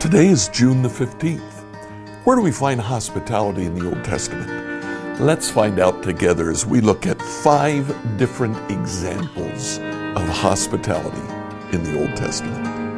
Today is June the 15th. Where do we find hospitality in the Old Testament? Let's find out together as we look at five different examples of hospitality in the Old Testament.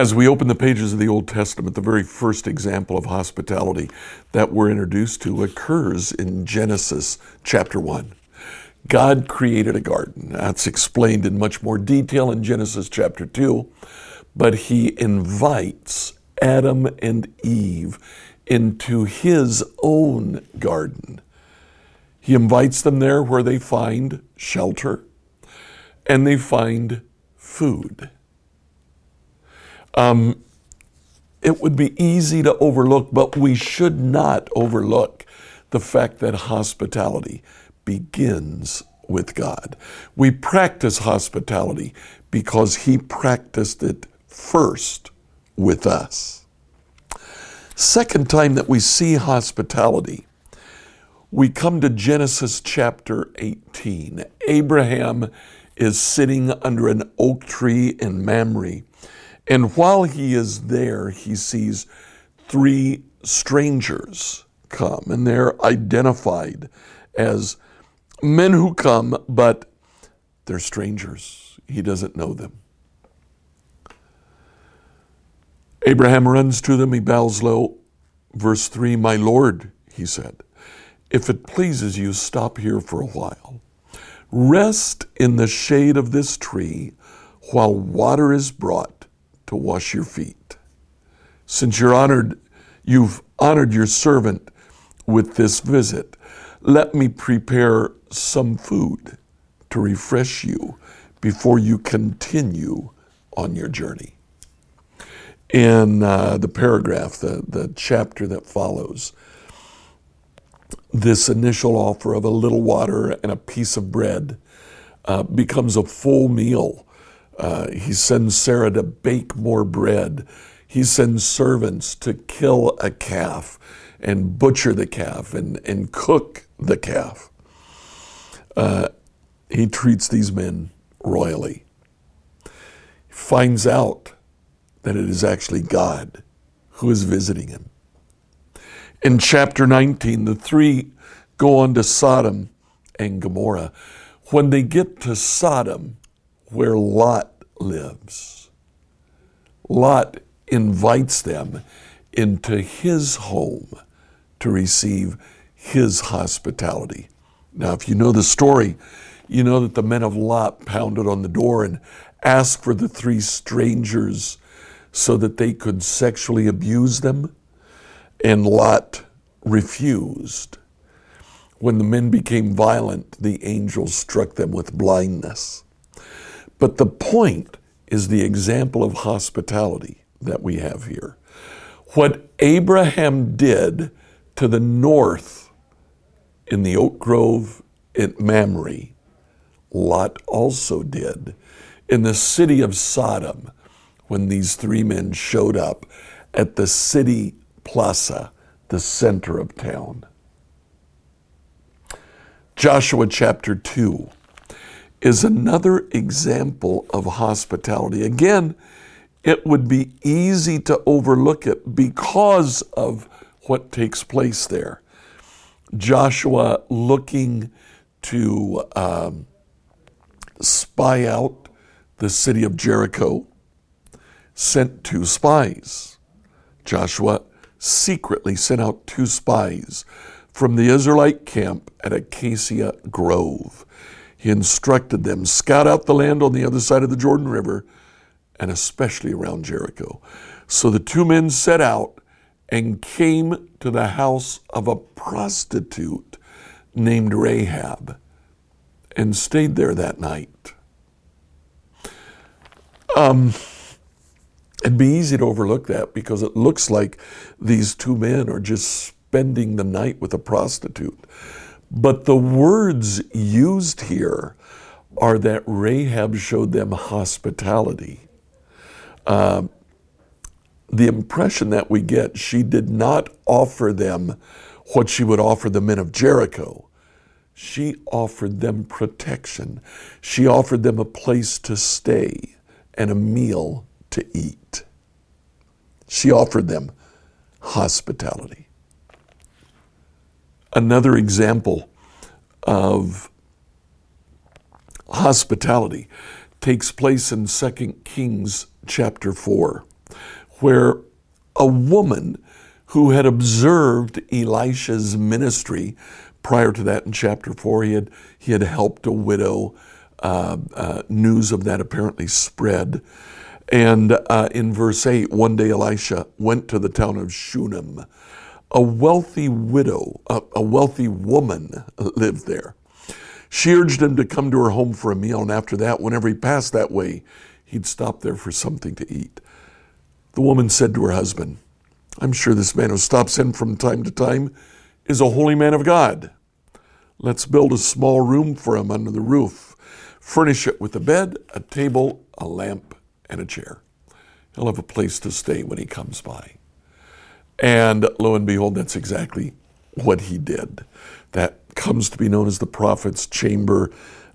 As we open the pages of the Old Testament, the very first example of hospitality that we're introduced to occurs in Genesis chapter 1. God created a garden. That's explained in much more detail in Genesis chapter 2. But he invites Adam and Eve into his own garden. He invites them there where they find shelter and they find food. Um, it would be easy to overlook, but we should not overlook the fact that hospitality begins with God. We practice hospitality because He practiced it first with us. Second time that we see hospitality, we come to Genesis chapter 18. Abraham is sitting under an oak tree in Mamre and while he is there, he sees three strangers come, and they're identified as men who come, but they're strangers. He doesn't know them. Abraham runs to them, he bows low. Verse 3 My Lord, he said, if it pleases you, stop here for a while. Rest in the shade of this tree while water is brought to wash your feet. Since you're honored, you've honored your servant with this visit. Let me prepare some food to refresh you before you continue on your journey. In uh, the paragraph, the, the chapter that follows, this initial offer of a little water and a piece of bread uh, becomes a full meal uh, he sends Sarah to bake more bread. He sends servants to kill a calf and butcher the calf and, and cook the calf. Uh, he treats these men royally. He finds out that it is actually God who is visiting him. In chapter 19, the three go on to Sodom and Gomorrah. When they get to Sodom, where Lot lives. Lot invites them into his home to receive his hospitality. Now, if you know the story, you know that the men of Lot pounded on the door and asked for the three strangers so that they could sexually abuse them, and Lot refused. When the men became violent, the angels struck them with blindness. But the point is the example of hospitality that we have here. What Abraham did to the north in the oak grove at Mamre, Lot also did in the city of Sodom when these three men showed up at the city plaza, the center of town. Joshua chapter 2 is another example of hospitality. Again, it would be easy to overlook it because of what takes place there. Joshua looking to um, spy out the city of Jericho sent two spies. Joshua secretly sent out two spies from the Israelite camp at Acacia Grove he instructed them scout out the land on the other side of the Jordan River and especially around Jericho. So the two men set out and came to the house of a prostitute named Rahab and stayed there that night. Um, it'd be easy to overlook that because it looks like these two men are just spending the night with a prostitute. But the words used here are that Rahab showed them hospitality. Uh, the impression that we get, she did not offer them what she would offer the men of Jericho. she offered them protection. She offered them a place to stay and a meal to eat. She offered them hospitality. Another example of hospitality takes place in 2 Kings chapter 4, where a woman who had observed Elisha's ministry prior to that in chapter 4, he had, he had helped a widow. Uh, uh, news of that apparently spread. And uh, in verse 8, one day Elisha went to the town of Shunem. A wealthy widow, a, a wealthy woman lived there. She urged him to come to her home for a meal, and after that, whenever he passed that way, he'd stop there for something to eat. The woman said to her husband, I'm sure this man who stops in from time to time is a holy man of God. Let's build a small room for him under the roof, furnish it with a bed, a table, a lamp, and a chair. He'll have a place to stay when he comes by. And lo and behold, that's exactly what he did. That comes to be known as the prophet's chamber.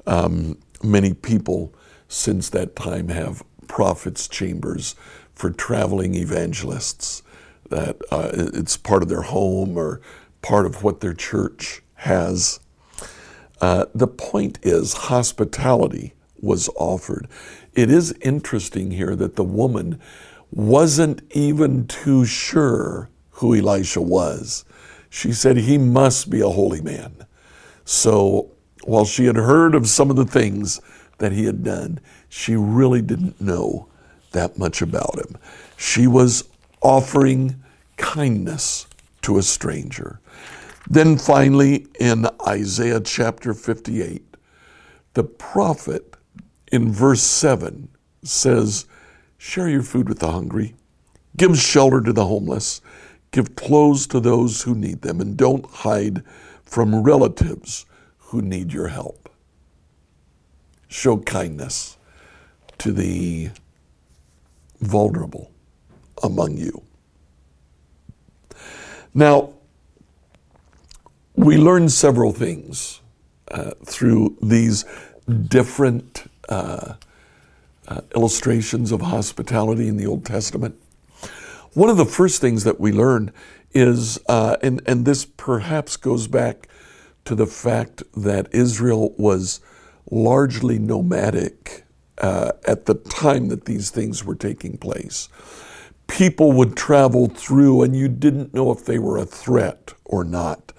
Um, many people since that time have prophets' chambers for traveling evangelists. That uh, it's part of their home or part of what their church has. Uh, the point is, hospitality was offered. It is interesting here that the woman wasn't even too sure who Elisha was. She said he must be a holy man. So while she had heard of some of the things that he had done, she really didn't know that much about him. She was offering kindness to a stranger. Then finally, in Isaiah chapter 58, the prophet in verse 7 says, Share your food with the hungry, give shelter to the homeless, give clothes to those who need them, and don't hide from relatives who need your help. Show kindness to the vulnerable among you. Now, we learn several things uh, through these different uh, uh, illustrations of hospitality in the Old Testament. One of the first things that we learn is, uh, and, and this perhaps goes back to the fact that Israel was largely nomadic uh, at the time that these things were taking place. People would travel through, and you didn't know if they were a threat or not.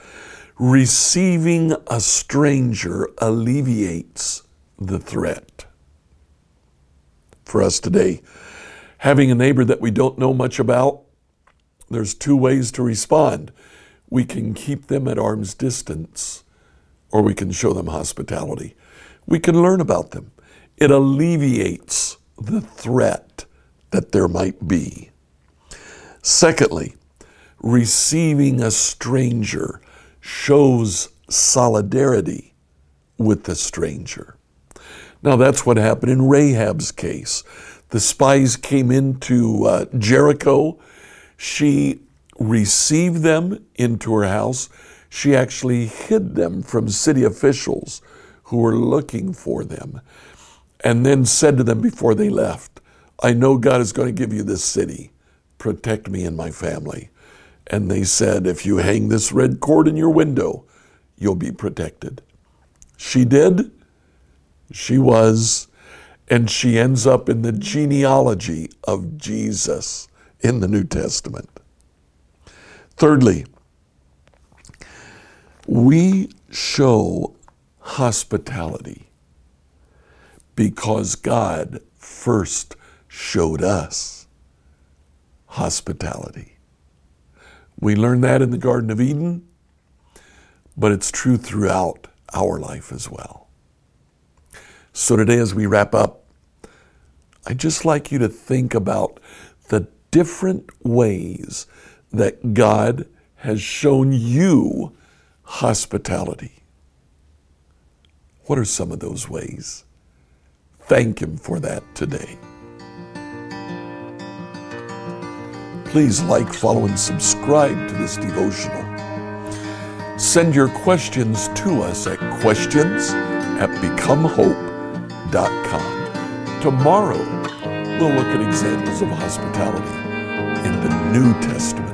Receiving a stranger alleviates the threat. For us today, having a neighbor that we don't know much about, there's two ways to respond. We can keep them at arm's distance, or we can show them hospitality. We can learn about them. It alleviates the threat that there might be. Secondly, receiving a stranger shows solidarity with the stranger. Now, that's what happened in Rahab's case. The spies came into uh, Jericho. She received them into her house. She actually hid them from city officials who were looking for them, and then said to them before they left, I know God is going to give you this city. Protect me and my family. And they said, If you hang this red cord in your window, you'll be protected. She did. She was. And she ends up in the genealogy of Jesus in the New Testament. Thirdly, we show hospitality because God first showed us hospitality. We learned that in the Garden of Eden, but it's true throughout our life as well. So today, as we wrap up, I'd just like you to think about the different ways that God has shown you hospitality. What are some of those ways? Thank Him for that today. Please like, follow, and subscribe to this devotional. Send your questions to us at questions at becomehope.com. Tomorrow, we'll look at examples of hospitality in the New Testament.